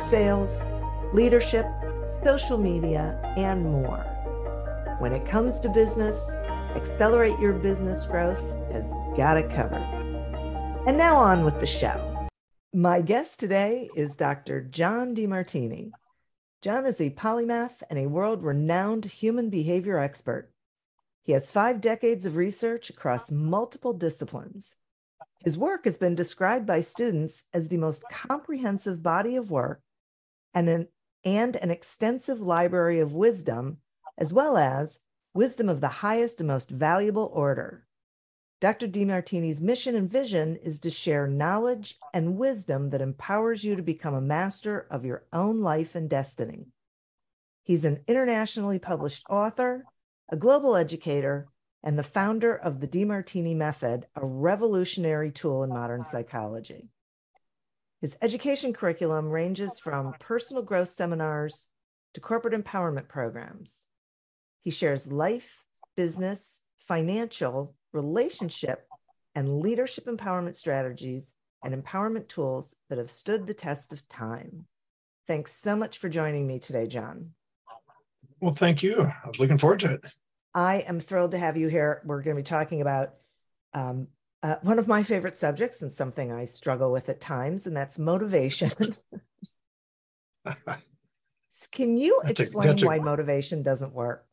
sales, leadership, social media, and more. When it comes to business, Accelerate Your Business Growth has got it covered. And now on with the show. My guest today is Dr. John Demartini. John is a polymath and a world renowned human behavior expert. He has five decades of research across multiple disciplines. His work has been described by students as the most comprehensive body of work and an, and an extensive library of wisdom, as well as wisdom of the highest and most valuable order. Dr. Demartini's mission and vision is to share knowledge and wisdom that empowers you to become a master of your own life and destiny. He's an internationally published author, a global educator, and the founder of the Demartini Method, a revolutionary tool in modern psychology. His education curriculum ranges from personal growth seminars to corporate empowerment programs. He shares life, business, financial, relationship, and leadership empowerment strategies and empowerment tools that have stood the test of time. Thanks so much for joining me today, John. Well, thank you. I was looking forward to it. I am thrilled to have you here. We're going to be talking about um, uh, one of my favorite subjects and something I struggle with at times, and that's motivation. Can you that's explain a, why a, motivation doesn't work?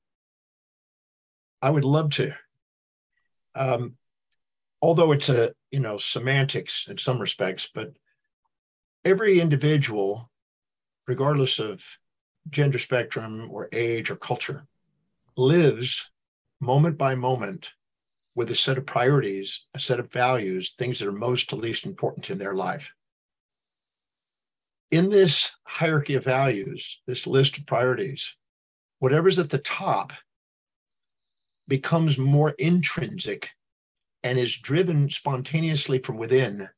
I would love to. Um, although it's a you know semantics in some respects, but every individual, regardless of gender spectrum or age or culture, lives moment by moment with a set of priorities, a set of values, things that are most to least important in their life. In this hierarchy of values, this list of priorities, whatever's at the top becomes more intrinsic and is driven spontaneously from within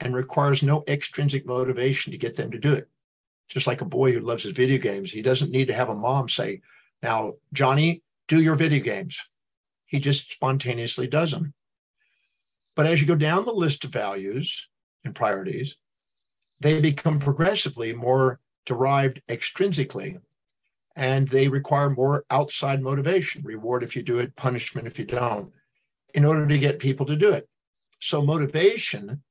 and requires no extrinsic motivation to get them to do it. Just like a boy who loves his video games, he doesn't need to have a mom say, Now, Johnny, do your video games. He just spontaneously does them. But as you go down the list of values and priorities, they become progressively more derived extrinsically and they require more outside motivation reward if you do it, punishment if you don't, in order to get people to do it. So, motivation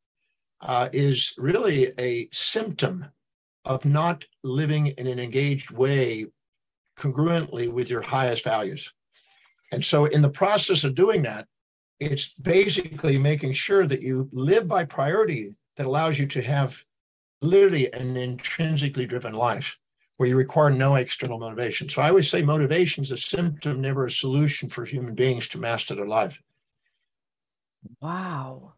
uh, is really a symptom of not living in an engaged way congruently with your highest values. And so, in the process of doing that, it's basically making sure that you live by priority that allows you to have literally an intrinsically driven life where you require no external motivation. So I always say motivation is a symptom, never a solution for human beings to master their life. Wow.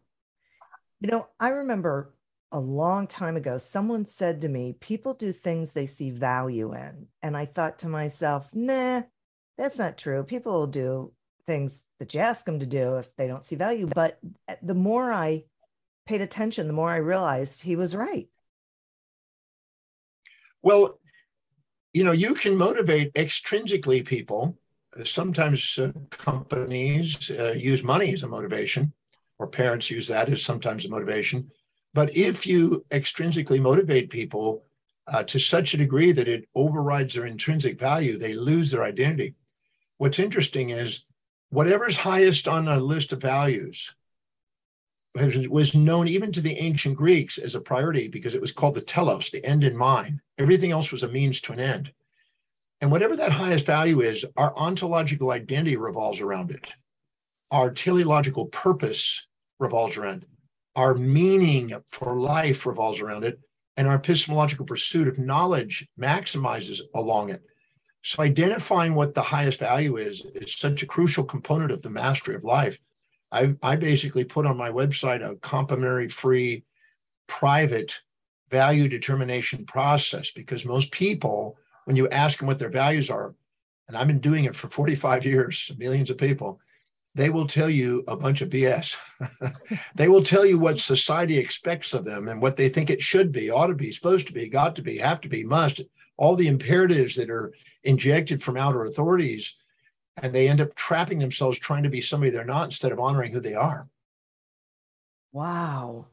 You know, I remember a long time ago, someone said to me, people do things they see value in. And I thought to myself, nah, that's not true. People will do things that you ask them to do if they don't see value. But eh, the more I paid attention, the more I realized he was right. Well, you know, you can motivate extrinsically people. Sometimes uh, companies uh, use money as a motivation, or parents use that as sometimes a motivation. But if you extrinsically motivate people uh, to such a degree that it overrides their intrinsic value, they lose their identity what's interesting is whatever's highest on a list of values was known even to the ancient Greeks as a priority because it was called the telos, the end in mind. Everything else was a means to an end. And whatever that highest value is, our ontological identity revolves around it. Our teleological purpose revolves around it. Our meaning for life revolves around it. And our epistemological pursuit of knowledge maximizes along it. So identifying what the highest value is is such a crucial component of the mastery of life. I, I basically put on my website a complimentary free private value determination process because most people when you ask them what their values are, and I've been doing it for 45 years, millions of people, they will tell you a bunch of BS. they will tell you what society expects of them and what they think it should be, ought to be, supposed to be, got to be, have to be, must, all the imperatives that are injected from outer authorities. And they end up trapping themselves trying to be somebody they're not instead of honoring who they are. Wow.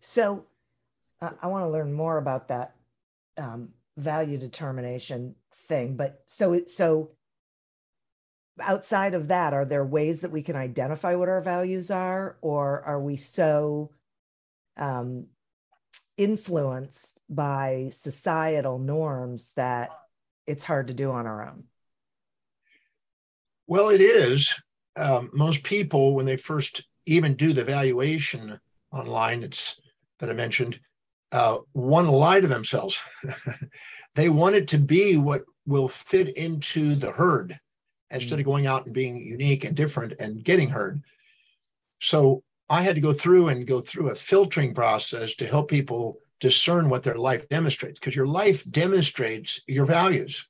So uh, I want to learn more about that um, value determination thing. But so it so outside of that, are there ways that we can identify what our values are, or are we so um, influenced by societal norms that it's hard to do on our own? Well, it is. Um, most people, when they first even do the valuation online, it's that I mentioned, uh, want to lie to themselves. they want it to be what will fit into the herd instead of mm. going out and being unique and different and getting heard. So I had to go through and go through a filtering process to help people discern what their life demonstrates because your life demonstrates your values,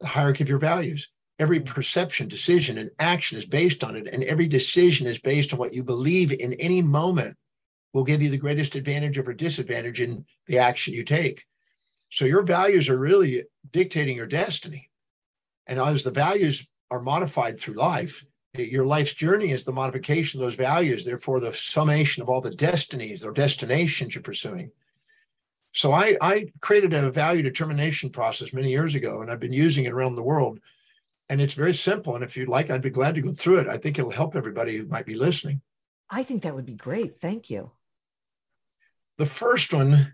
the hierarchy of your values. Every mm. perception, decision, and action is based on it. And every decision is based on what you believe in any moment will give you the greatest advantage over disadvantage in the action you take. So your values are really dictating your destiny. And as the values are modified through life, your life's journey is the modification of those values, therefore, the summation of all the destinies or destinations you're pursuing. So I, I created a value determination process many years ago, and I've been using it around the world. And it's very simple. And if you'd like, I'd be glad to go through it. I think it'll help everybody who might be listening. I think that would be great. Thank you. The first one,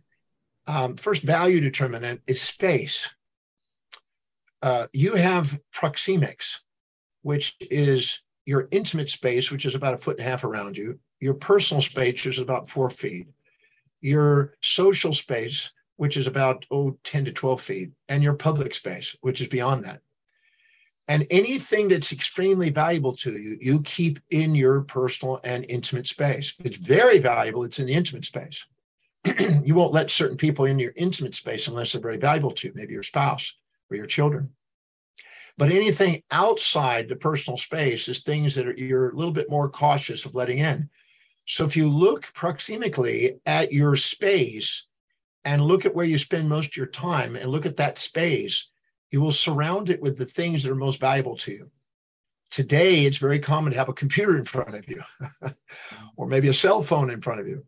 um, first value determinant is space. Uh, you have proxemics, which is your intimate space, which is about a foot and a half around you, your personal space, which is about four feet, your social space, which is about oh, 10 to 12 feet, and your public space, which is beyond that. And anything that's extremely valuable to you, you keep in your personal and intimate space. It's very valuable, it's in the intimate space. you won't let certain people in your intimate space unless they're very valuable to you, maybe your spouse or your children. But anything outside the personal space is things that are, you're a little bit more cautious of letting in. So if you look proxemically at your space and look at where you spend most of your time and look at that space, you will surround it with the things that are most valuable to you. Today, it's very common to have a computer in front of you or maybe a cell phone in front of you.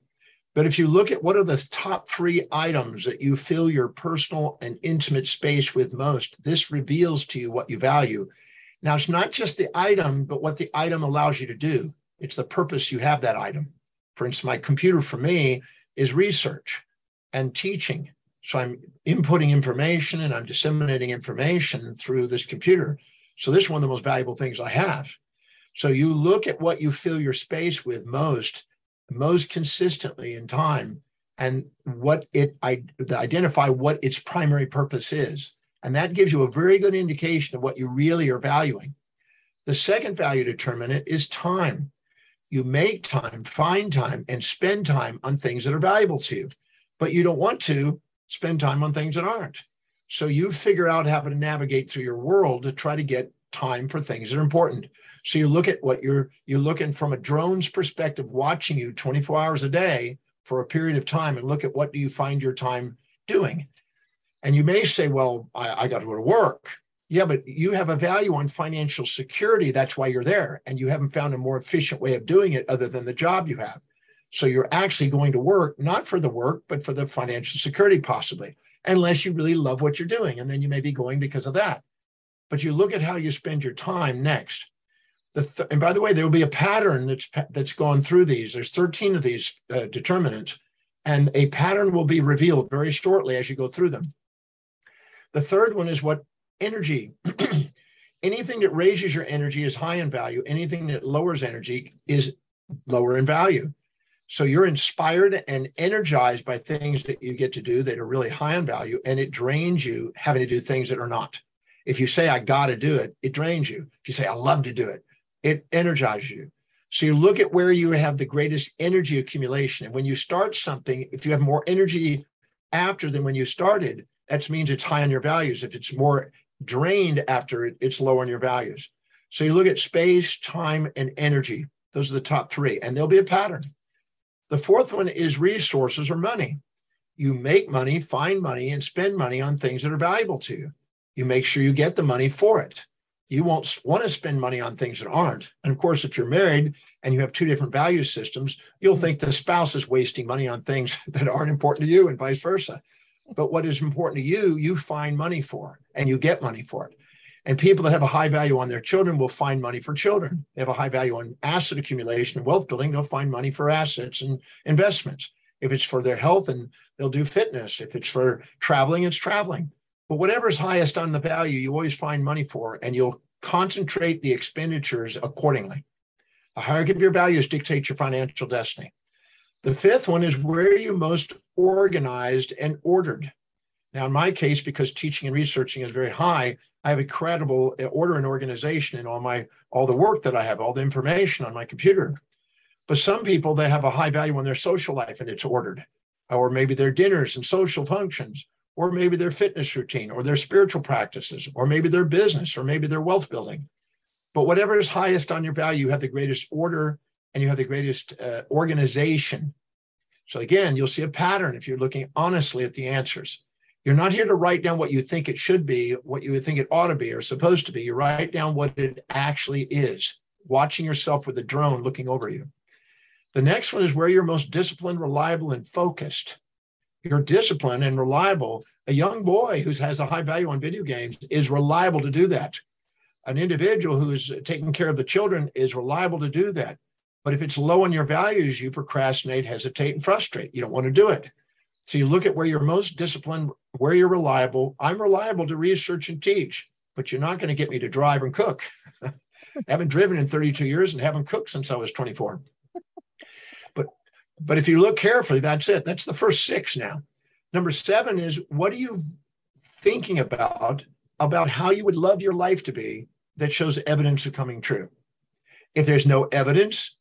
But if you look at what are the top three items that you fill your personal and intimate space with most, this reveals to you what you value. Now, it's not just the item, but what the item allows you to do. It's the purpose you have that item. For instance, my computer for me is research and teaching. So I'm inputting information and I'm disseminating information through this computer. So this is one of the most valuable things I have. So you look at what you fill your space with most most consistently in time and what it I, identify what its primary purpose is. And that gives you a very good indication of what you really are valuing. The second value determinant is time. You make time, find time, and spend time on things that are valuable to you, but you don't want to spend time on things that aren't. So you figure out how to navigate through your world to try to get time for things that are important. So you look at what you're you're looking from a drone's perspective, watching you 24 hours a day for a period of time, and look at what do you find your time doing. And you may say, well, I, I got to go to work. Yeah, but you have a value on financial security. That's why you're there. And you haven't found a more efficient way of doing it other than the job you have. So you're actually going to work, not for the work, but for the financial security, possibly, unless you really love what you're doing. And then you may be going because of that. But you look at how you spend your time next. Th- and by the way, there will be a pattern that's that's gone through these. There's 13 of these uh, determinants, and a pattern will be revealed very shortly as you go through them. The third one is what energy. Anything that raises your energy is high in value. Anything that lowers energy is lower in value. So you're inspired and energized by things that you get to do that are really high in value, and it drains you having to do things that are not. If you say, I got to do it, it drains you. If you say, I love to do it, it energizes you. So you look at where you have the greatest energy accumulation. And when you start something, if you have more energy after than when you started, that means it's high on your values. If it's more drained after it, it's low on your values. So you look at space, time, and energy. Those are the top three, and there'll be a pattern. The fourth one is resources or money. You make money, find money, and spend money on things that are valuable to you. You make sure you get the money for it. You won't want to spend money on things that aren't. And of course, if you're married and you have two different value systems, you'll think the spouse is wasting money on things that aren't important to you and vice versa. But what is important to you, you find money for and you get money for it. And people that have a high value on their children will find money for children. They have a high value on asset accumulation and wealth building, they'll find money for assets and investments. If it's for their health, and they'll do fitness. If it's for traveling, it's traveling. But whatever's highest on the value, you always find money for, and you'll concentrate the expenditures accordingly. The hierarchy of your values dictates your financial destiny. The fifth one is where you most organized and ordered? Now, in my case, because teaching and researching is very high, I have incredible order and organization in all my all the work that I have, all the information on my computer. But some people they have a high value on their social life and it's ordered, or maybe their dinners and social functions, or maybe their fitness routine, or their spiritual practices, or maybe their business, or maybe their wealth building. But whatever is highest on your value, you have the greatest order and you have the greatest uh, organization. So again, you'll see a pattern if you're looking honestly at the answers. You're not here to write down what you think it should be, what you think it ought to be or supposed to be. You write down what it actually is, watching yourself with a drone looking over you. The next one is where you're most disciplined, reliable, and focused. You're disciplined and reliable. A young boy who has a high value on video games is reliable to do that. An individual who is taking care of the children is reliable to do that. But if it's low on your values, you procrastinate, hesitate, and frustrate. You don't want to do it. So you look at where you're most disciplined, where you're reliable. I'm reliable to research and teach, but you're not going to get me to drive and cook. I haven't driven in 32 years and haven't cooked since I was 24. But if you look carefully, that's it. That's the first six now. Number seven is what are you thinking about about how you would love your life to be that shows evidence of coming true? If there's no evidence,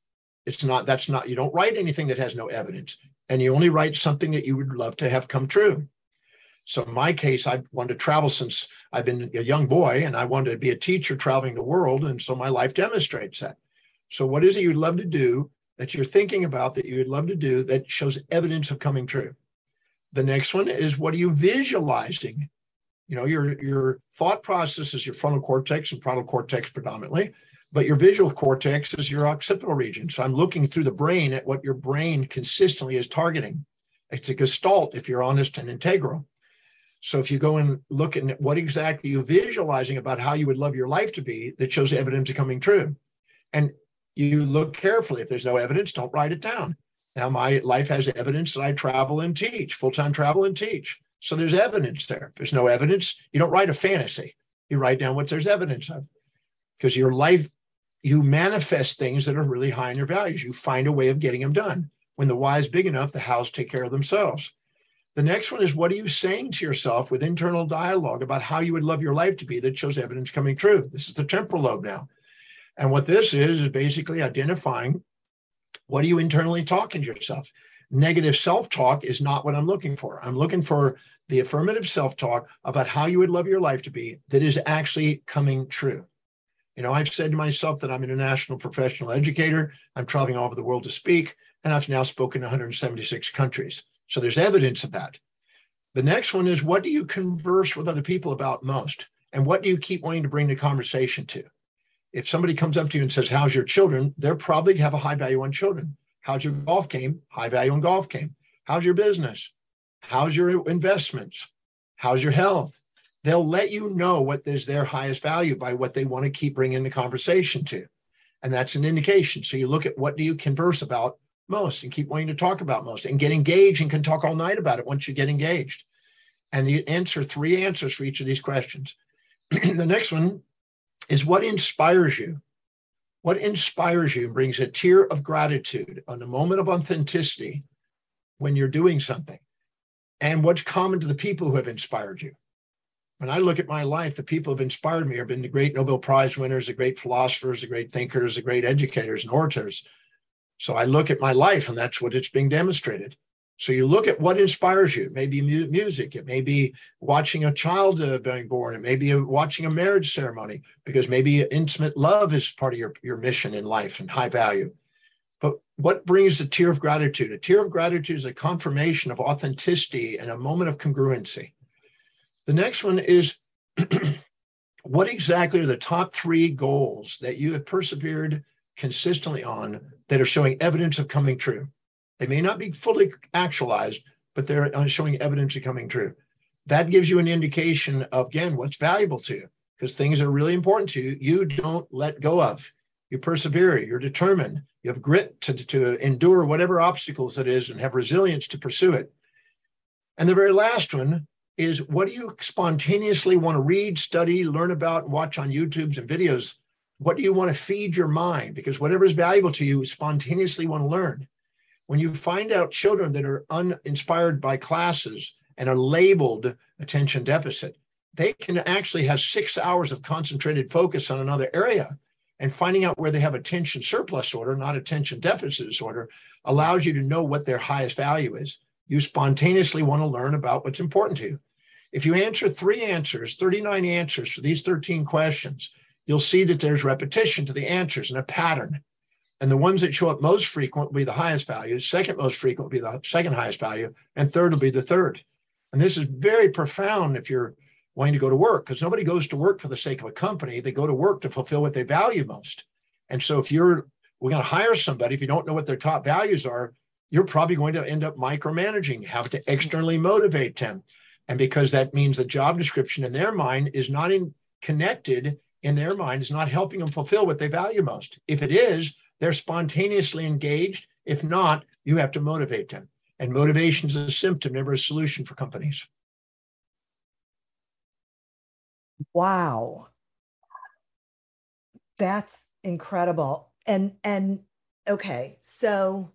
it's not that's not you don't write anything that has no evidence and you only write something that you would love to have come true. So in my case, I've wanted to travel since I've been a young boy and I wanted to be a teacher traveling the world. And so my life demonstrates that. So what is it you'd love to do that you're thinking about that you would love to do that shows evidence of coming true? The next one is what are you visualizing? You know, your your thought process is your frontal cortex and frontal cortex predominantly but your visual cortex is your occipital region. So I'm looking through the brain at what your brain consistently is targeting. It's a gestalt if you're honest and integral. So if you go and look at what exactly you're visualizing about how you would love your life to be, that shows evidence of coming true. And you look carefully. If there's no evidence, don't write it down. Now my life has evidence that I travel and teach, full-time travel and teach. So there's evidence there. If there's no evidence, you don't write a fantasy. You write down what there's evidence of. Because your life you manifest things that are really high in your values. You find a way of getting them done. When the why is big enough, the hows take care of themselves. The next one is what are you saying to yourself with internal dialogue about how you would love your life to be that shows evidence coming true? This is the temporal lobe now. And what this is, is basically identifying what are you internally talking to yourself? Negative self talk is not what I'm looking for. I'm looking for the affirmative self talk about how you would love your life to be that is actually coming true. You know, I've said to myself that I'm an international professional educator. I'm traveling all over the world to speak, and I've now spoken in 176 countries. So there's evidence of that. The next one is what do you converse with other people about most? And what do you keep wanting to bring the conversation to? If somebody comes up to you and says, How's your children? They're probably have a high value on children. How's your golf game? High value on golf game. How's your business? How's your investments? How's your health? they'll let you know what is their highest value by what they want to keep bringing the conversation to. And that's an indication. So you look at what do you converse about most and keep wanting to talk about most and get engaged and can talk all night about it once you get engaged. And you answer three answers for each of these questions. the next one is what inspires you? What inspires you and brings a tear of gratitude on a moment of authenticity when you're doing something? And what's common to the people who have inspired you? When I look at my life, the people who have inspired me have been the great Nobel Prize winners, the great philosophers, the great thinkers, the great educators and orators. So I look at my life, and that's what it's being demonstrated. So you look at what inspires you. It may be music. It may be watching a child uh, being born. It may be a, watching a marriage ceremony because maybe intimate love is part of your, your mission in life and high value. But what brings a tear of gratitude? A tear of gratitude is a confirmation of authenticity and a moment of congruency. The next one is what exactly are the top three goals that you have persevered consistently on that are showing evidence of coming true? They may not be fully actualized, but they're uh, showing evidence of coming true. That gives you an indication of, again, what's valuable to you because things are really important to you. You don't let go of. You persevere. You're determined. You have grit to, to endure whatever obstacles it is and have resilience to pursue it. And the very last one is what do you spontaneously want to read, study, learn about, and watch on YouTubes and videos? What do you want to feed your mind? Because whatever is valuable to you, spontaneously want to learn when you find out children that are uninspired by classes and are labeled attention deficit, they can actually have six hours of concentrated focus on another area. And finding out where they have attention surplus disorder, not attention deficit disorder, allows you to know what their highest value is. You spontaneously want to learn about what's important to you. If you answer three answers, 39 answers for these 13 questions, you'll see that there's repetition to the answers and a pattern. And the ones that show up most frequent will be the highest value, second most frequent will be the second highest value, and third will be the third. And this is very profound if you're wanting to go to work, because nobody goes to work for the sake of a company. They go to work to fulfill what they value most. And so if you're we're going to hire somebody, if you don't know what their top values are, you're probably going to end up micromanaging, have to externally motivate them. And because that means the job description in their mind is not in, connected in their mind, is not helping them fulfill what they value most. If it is, they're spontaneously engaged. If not, you have to motivate them. And motivation is a symptom, never a solution for companies. Wow. That's incredible. And and okay, so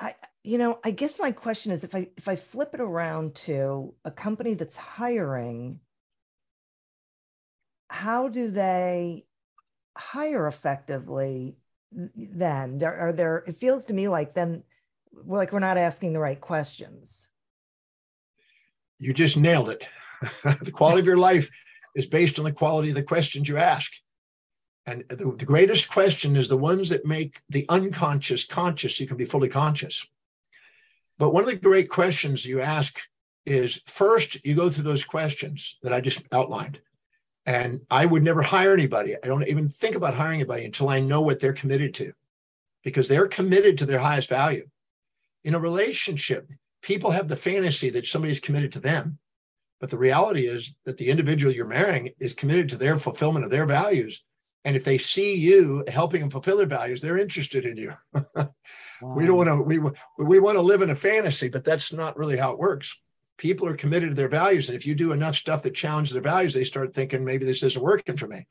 I you know, I guess my question is if I if I flip it around to a company that's hiring how do they hire effectively then? There are there it feels to me like then we're like we're not asking the right questions. You just nailed it. The quality of your life is based on the quality of the questions you ask. And the, the greatest question is the ones that make the unconscious conscious so you can be fully conscious. But one of the great questions you ask is first you go through those questions that i just outlined and I would never hire anybody. I don't even think about hiring anybody until I know what they're committed to, because they're committed to their highest value. In a relationship, people have the fantasy that somebody's committed to them. But the reality is that the individual you're marrying is committed to their fulfillment of their values. And if they see you helping them fulfill their values, they're interested in you. wow. We don't want to we we want to live in a fantasy, but that's not really how it works people are committed to their values. And if you do enough stuff that challenges their values, they start thinking maybe this isn't working for me.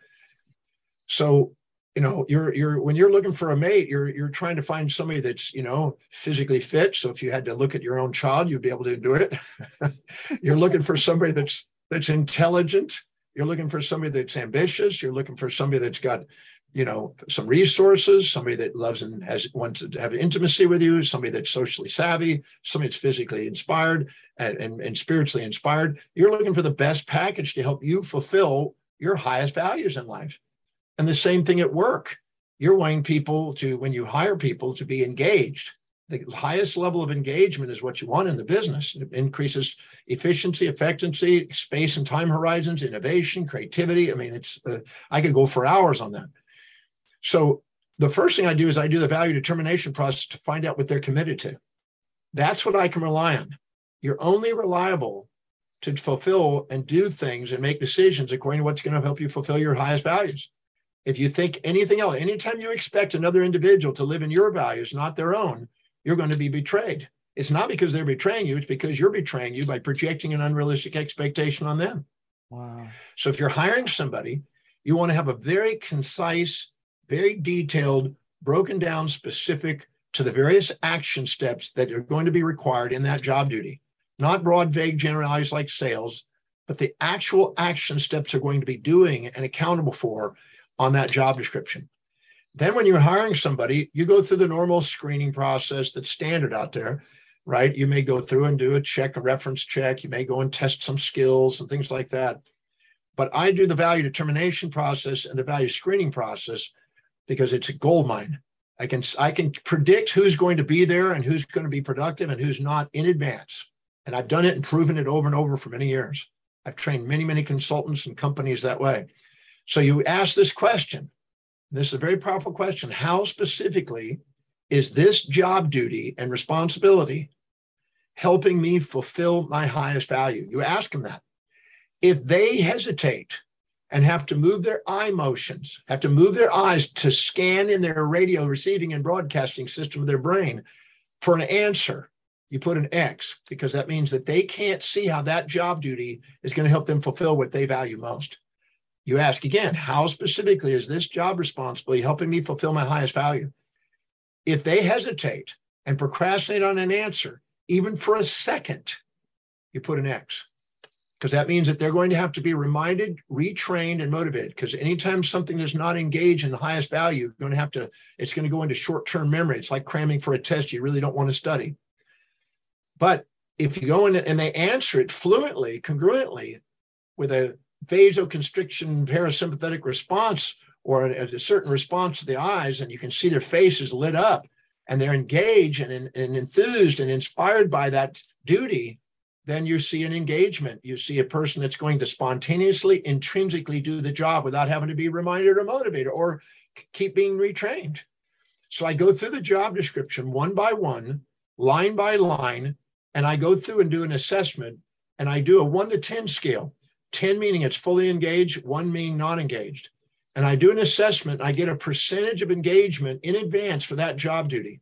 So, you know, you're you're when you're looking for a mate, you're you're trying to find somebody that's, you know, physically fit. So if you had to look at your own child, you'd be able to do it. you're looking for somebody that's that's intelligent. You're looking for somebody that's ambitious. You're looking for somebody that's got you know some resources somebody that loves and has wants to have intimacy with you somebody that's socially savvy somebody that's physically inspired and, and, and spiritually inspired you're looking for the best package to help you fulfill your highest values in life and the same thing at work you're wanting people to when you hire people to be engaged the highest level of engagement is what you want in the business. It increases efficiency, effectiveness, space and time horizons, innovation, creativity. I mean, it's uh, I could go for hours on that. So the first thing I do is I do the value determination process to find out what they're committed to. That's what I can rely on. You're only reliable to fulfill and do things and make decisions according to what's going to help you fulfill your highest values. If you think anything else, anytime you expect another individual to live in your values, not their own, you're going to be betrayed. It's not because they're betraying you, it's because you're betraying you by projecting an unrealistic expectation on them. Wow. So if you're hiring somebody, you want to have a very concise, very detailed, broken down, specific to the various action steps that are going to be required in that job duty. Not broad, vague, generalized like sales, but the actual action steps are going to be doing and accountable for on that job description. Then, when you're hiring somebody, you go through the normal screening process that's standard out there, right? You may go through and do a check, a reference check. You may go and test some skills and things like that. But I do the value determination process and the value screening process because it's a gold mine. I can I can predict who's going to be there and who's going to be productive and who's not in advance. And I've done it and proven it over and over for many years. I've trained many, many consultants and companies that way. So you ask this question. This is a very powerful question. How specifically is this job duty and responsibility helping me fulfill my highest value? You ask them that. If they hesitate and have to move their eye motions, have to move their eyes to scan in their radio receiving and broadcasting system of their brain for an answer, you put an X because that means that they can't see how that job duty is going to help them fulfill what they value most. You ask again, how specifically is this job responsibility helping me fulfill my highest value? If they hesitate and procrastinate on an answer, even for a second, you put an X because that means that they're going to have to be reminded, retrained, and motivated. Because anytime something does not engage in the highest value, you're going to have to, it's going to go into short term memory. It's like cramming for a test you really don't want to study. But if you go in and they answer it fluently, congruently, with a vasoconstriction parasympathetic response or a, a, certain response to the eyes, and you can see their faces lit up and they're engaged and, and enthused and inspired by that duty, then you see an engagement. You see a person that's going to spontaneously, intrinsically do the job without having to be reminded or motivated or keep being retrained. So I go through the job description one by one, line by line, and I go through and do an assessment and I do a one to 10 scale 10 meaning it's fully engaged, one meaning non engaged. And I do an assessment, I get a percentage of engagement in advance for that job duty.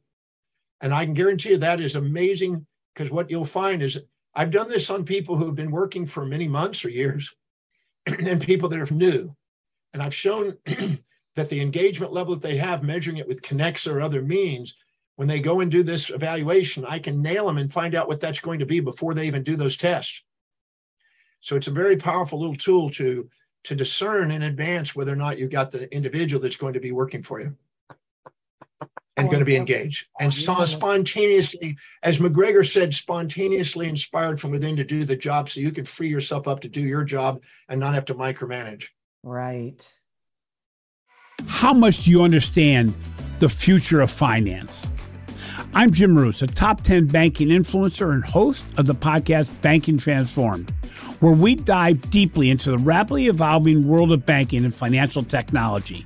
And I can guarantee you that is amazing because what you'll find is I've done this on people who have been working for many months or years and people that are new. And I've shown that the engagement level that they have, measuring it with connects or other means, when they go and do this evaluation, I can nail them and find out what that's going to be before they even do those tests. So it's a very powerful little tool to to discern in advance whether or not you've got the individual that's going to be working for you and oh, going to be engaged. And so spontaneously as McGregor said spontaneously inspired from within to do the job so you can free yourself up to do your job and not have to micromanage. Right. How much do you understand the future of finance? I'm Jim Marous a top 10 banking influencer and host of the podcast banking transformed where we dive deeply into the rapidly evolving world of banking and financial technology.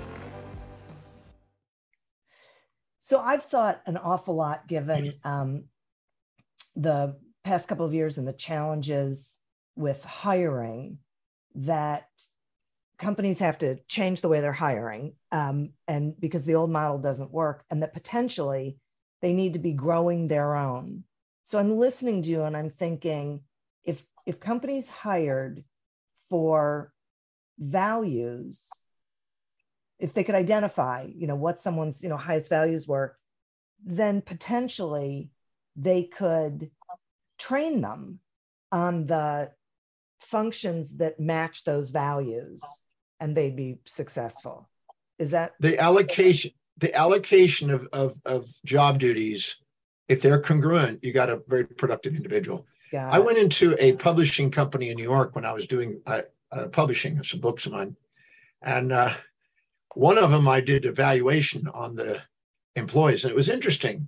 So I've thought an awful lot given um, the past couple of years and the challenges with hiring that companies have to change the way they're hiring um, and because the old model doesn't work and that potentially they need to be growing their own. So i'm listening to you and i'm thinking if if companies hired for values if they could identify you know what someone's you know highest values were then potentially they could train them on the functions that match those values and they'd be successful. Is that the allocation? The allocation of, of, of job duties, if they're congruent, you got a very productive individual. I went into a publishing company in New York when I was doing uh, uh, publishing some books of mine, and uh, one of them I did evaluation on the employees, and it was interesting.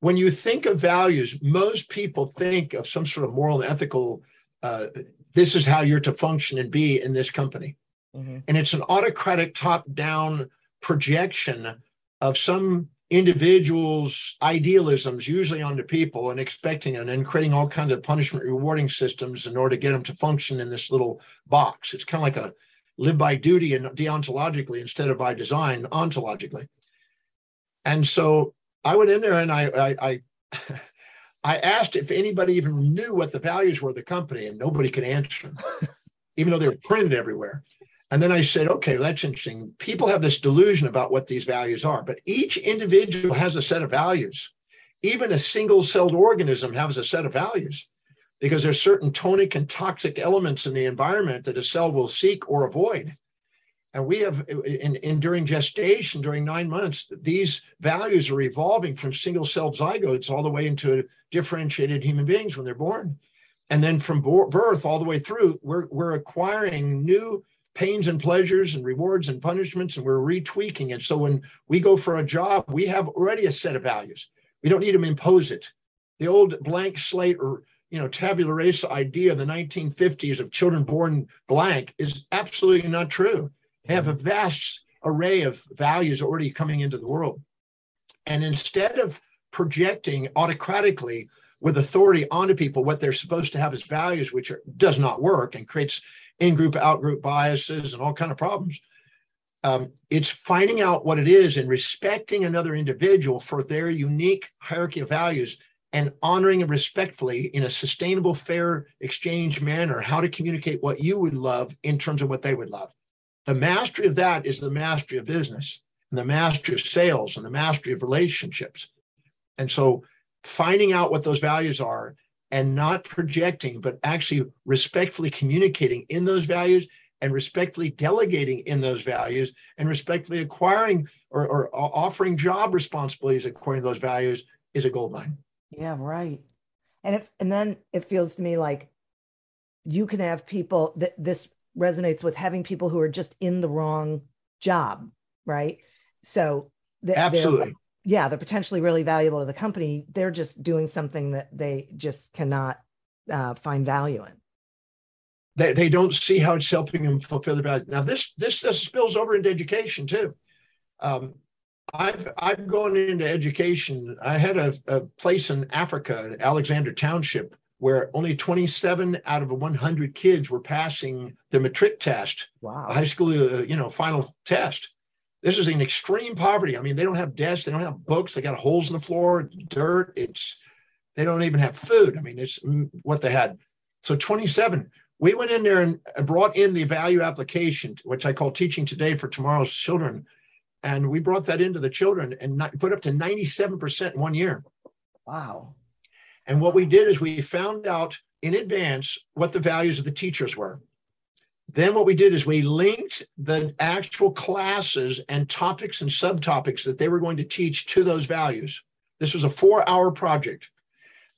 When you think of values, most people think of some sort of moral and ethical. Uh, this is how you're to function and be in this company. Mm-hmm. And it's an autocratic top down projection of some individual's idealisms, usually onto people, and expecting and then creating all kinds of punishment rewarding systems in order to get them to function in this little box. It's kind of like a live by duty and deontologically instead of by design ontologically. And so I went in there and I I, I I asked if anybody even knew what the values were of the company, and nobody could answer, even though they were printed everywhere. And then I said, okay, that's interesting. People have this delusion about what these values are, but each individual has a set of values. Even a single celled organism has a set of values because there's certain tonic and toxic elements in the environment that a cell will seek or avoid. And we have, in, in during gestation, during nine months, these values are evolving from single celled zygotes all the way into differentiated human beings when they're born. And then from birth all the way through, we're, we're acquiring new pains and pleasures and rewards and punishments, and we're retweaking it. So when we go for a job, we have already a set of values. We don't need to impose it. The old blank slate or you know tabula rasa idea of the 1950s of children born blank is absolutely not true. They have a vast array of values already coming into the world. And instead of projecting autocratically with authority onto people what they're supposed to have as values, which are, does not work and creates in-group, out-group biases, and all kind of problems. Um, it's finding out what it is and respecting another individual for their unique hierarchy of values and honoring and respectfully in a sustainable, fair exchange manner how to communicate what you would love in terms of what they would love. The mastery of that is the mastery of business and the mastery of sales and the mastery of relationships. And so finding out what those values are and not projecting, but actually respectfully communicating in those values and respectfully delegating in those values and respectfully acquiring or, or offering job responsibilities according to those values is a gold mine. Yeah, right. And if and then it feels to me like you can have people that this resonates with having people who are just in the wrong job, right? So th- absolutely yeah, they're potentially really valuable to the company. They're just doing something that they just cannot uh, find value in. They, they don't see how it's helping them fulfill their value. Now, this this, this spills over into education too. Um, I've I've gone into education. I had a, a place in Africa, Alexandra Township, where only 27 out of 100 kids were passing the matric test, wow. high school, uh, you know, final test. This is in extreme poverty. I mean, they don't have desks, they don't have books, they got holes in the floor, dirt. It's they don't even have food. I mean, it's what they had. So 27. We went in there and brought in the value application, which I call teaching today for tomorrow's children. And we brought that into the children and put up to 97% in one year. Wow. And what we did is we found out in advance what the values of the teachers were. Then what we did is we linked the actual classes and topics and subtopics that they were going to teach to those values. This was a four hour project.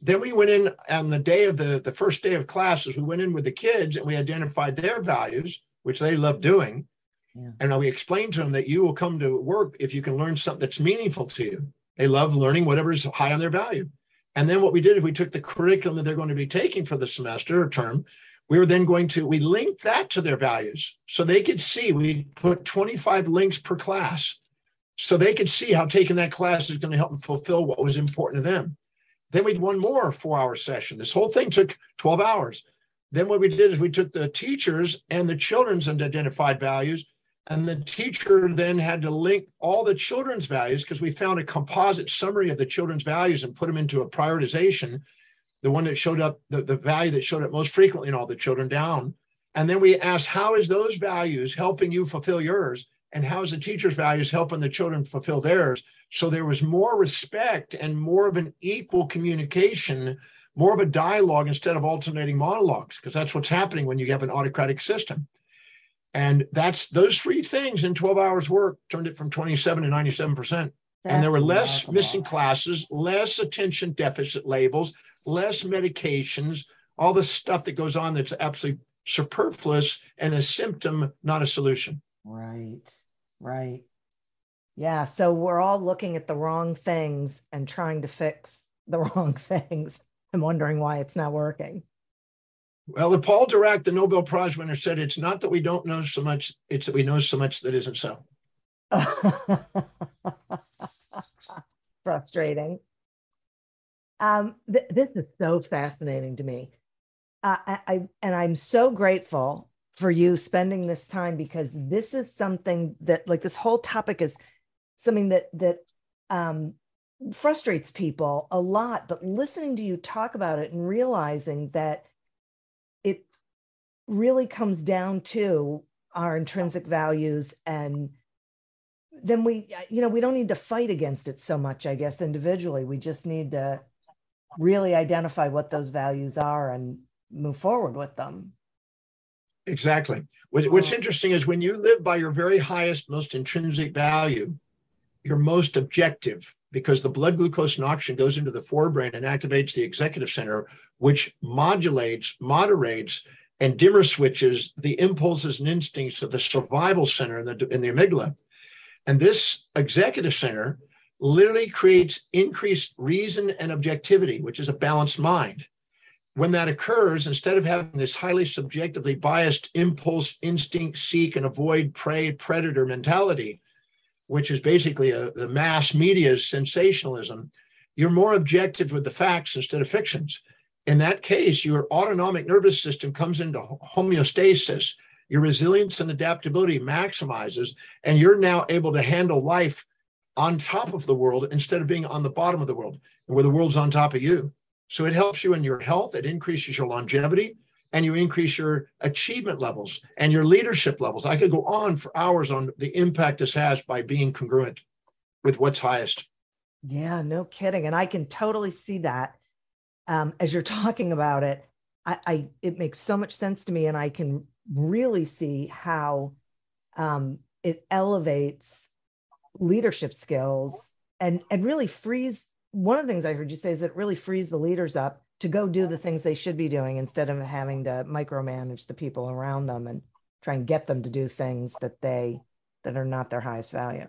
Then we went in on the day of the, the first day of classes, we went in with the kids and we identified their values, which they love doing. Yeah. And we explained to them that you will come to work if you can learn something that's meaningful to you. They love learning whatever is high on their value. And then what we did is we took the curriculum that they're going to be taking for the semester or term we were then going to we linked that to their values so they could see we put 25 links per class so they could see how taking that class is going to help them fulfill what was important to them. Then we would one more four hour session. This whole thing took 12 hours. Then what we did is we took the teachers and the children's and identified values, and the teacher then had to link all the children's values because we found a composite summary of the children's values and put them into a prioritization, the one that showed up, the, the value that showed up most frequently in all the children down. And then we asked, how is those values helping you fulfill yours? And how is the teacher's values helping the children fulfill theirs? So there was more respect and more of an equal communication more of a dialogue instead of alternating monologues, because that's what's happening when you have an autocratic system. And that's those three things in 12 hours work turned it from 27 to 97%. and there were less remarkable. missing classes, less attention deficit labels, less medications, all the stuff that goes on that's absolutely superfluous and a symptom, not a solution. Right, right. Yeah. So we're all looking at the wrong things and trying to fix the wrong things. I'm wondering why it's not working. Well, the Paul Dirac, the Nobel Prize winner, said it's not that we don't know so much, it's that we know so much that isn't so. Frustrating. Um, th- this is so fascinating to me. Uh, I, I and I'm so grateful for you spending this time because this is something that, like, this whole topic is something that that um, frustrates people a lot, but listening to you talk about it and realizing that really comes down to our intrinsic values and then we you know we don't need to fight against it so much i guess individually. We just need to really identify what those values are and move forward with them. Exactly. What's um, interesting is when you live by your very highest most intrinsic value you're most objective because the blood glucose and oxygen goes into the forebrain and activates the executive center, which modulates, moderates, and dimmer switches the impulses and instincts of the survival center in the, in the amygdala. And this executive center literally creates increased reason and objectivity, which is a balanced mind. When that occurs, instead of having this highly subjectively biased impulse, instinct, seek, and avoid prey, predator mentality, which is basically a, the mass media's sensationalism, you're more objective with the facts instead of fictions. In that case, your autonomic nervous system comes into homeostasis. Your resilience and adaptability maximizes, and you're now able to handle life on top of the world instead of being on the bottom of the world, and where the world's on top of you. So it helps you in your health, it increases your longevity, and you increase your achievement levels and your leadership levels. I could go on for hours on the impact this has by being congruent with what's highest. Yeah, no kidding. And I can totally see that um, as you're talking about it. I, I, it makes so much sense to me, and I can really see how um, it elevates leadership skills and and really frees. One of the things I heard you say is that it really frees the leaders up to go do the things they should be doing instead of having to micromanage the people around them and try and get them to do things that they that are not their highest value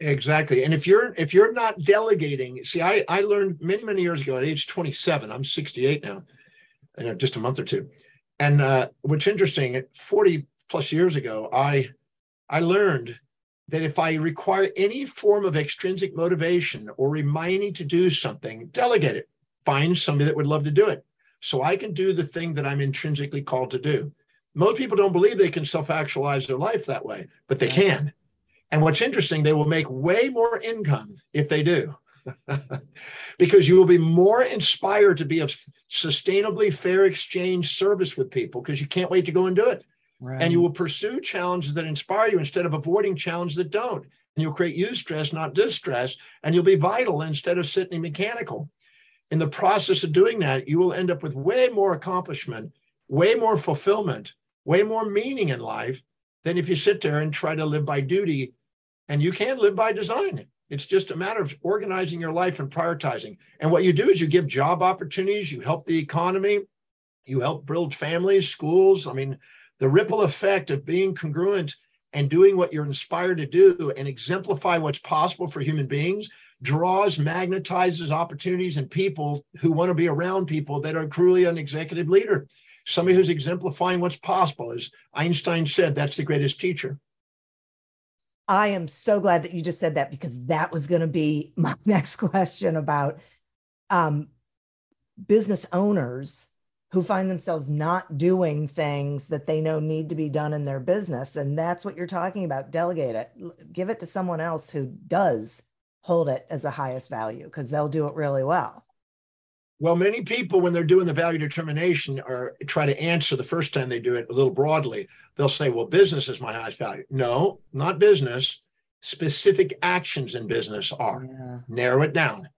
exactly and if you're if you're not delegating see i i learned many many years ago at age 27 i'm 68 now in just a month or two and uh, what's interesting 40 plus years ago i i learned that if i require any form of extrinsic motivation or reminding to do something delegate it find somebody that would love to do it. So I can do the thing that I'm intrinsically called to do. Most people don't believe they can self actualize their life that way, but they can. And what's interesting, they will make way more income if they do. because you will be more inspired to be a sustainably fair exchange service with people because you can't wait to go and do it. Right. And you will pursue challenges that inspire you instead of avoiding challenges that don't. And you'll create eustress, not distress. And you'll be vital instead of sitting mechanical in the process of doing that, you will end up with way more accomplishment, way more fulfillment, way more meaning in life than if you sit there and try to live by duty. And you can't live by design. It's just a matter of organizing your life and prioritizing. And what you do is you give job opportunities, you help the economy, you help build families, schools. I mean, the ripple effect of being congruent and doing what you're inspired to do and exemplify what's possible for human beings draws, magnetizes opportunities and people who want to be around people that are truly an executive leader. Somebody who's exemplifying what's possible. As Einstein said, that's the greatest teacher. I am so glad that you just said that because that was going to be my next question about um, business owners who find themselves not doing things that they know need to be done in their business. And that's what you're talking about. Delegate it, give it to someone else who does hold it as the highest value because they'll do it really well. Well, many people, when they're doing the value determination, are try to answer the first time they do it a little broadly. They'll say, "Well, business is my highest value." No, not business. Specific actions in business are. Yeah. Narrow it down.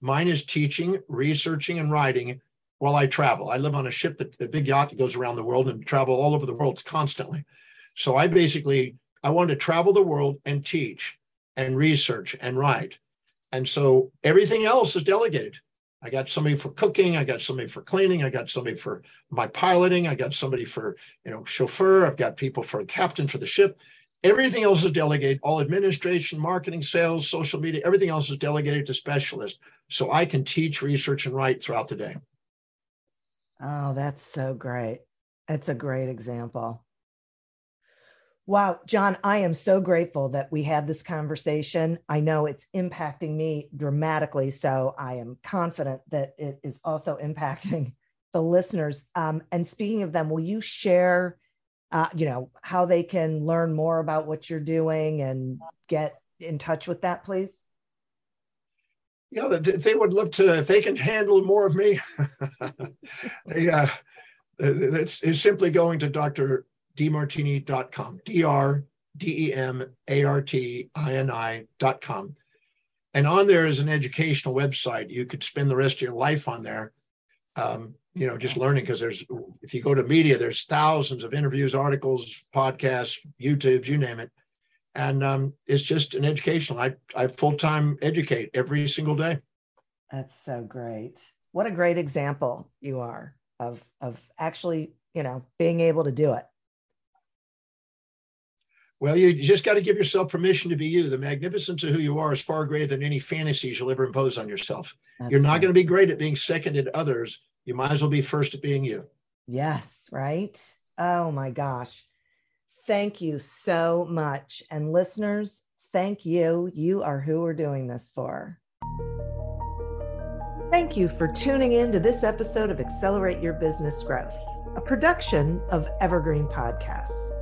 Mine is teaching, researching, and writing while I travel. I live on a ship that the big yacht that goes around the world and travel all over the world constantly. So I basically I want to travel the world and teach and research and write. And so everything else is delegated. I got somebody for cooking. I got somebody for cleaning. I got somebody for my piloting. I got somebody for, you know, chauffeur. I've got people for the captain for the ship. Everything else is delegated. All administration, marketing, sales, social media, everything else is delegated to specialists. So I can teach, research, and write throughout the day. Oh, that's so great. That's a great example. Wow, John, I am so grateful that we had this conversation. I know it's impacting me dramatically, so I am confident that it is also impacting the listeners. Um, and speaking of them, will you share, uh, you know, how they can learn more about what you're doing and get in touch with that, please? Yeah, they would love to if they can handle more of me. they, uh, it's, it's simply going to Dr demartini.com, D R D E M A R T I N I.com. And on there is an educational website. You could spend the rest of your life on there, um, you know, just learning because there's, if you go to media, there's thousands of interviews, articles, podcasts, YouTubes, you name it. And um, it's just an educational. I, I full time educate every single day. That's so great. What a great example you are of, of actually, you know, being able to do it. Well, you just got to give yourself permission to be you. The magnificence of who you are is far greater than any fantasies you'll ever impose on yourself. That's You're not going to be great at being second at others. You might as well be first at being you. Yes, right? Oh my gosh. Thank you so much. And listeners, thank you. You are who we're doing this for. Thank you for tuning in to this episode of Accelerate Your Business Growth, a production of Evergreen Podcasts.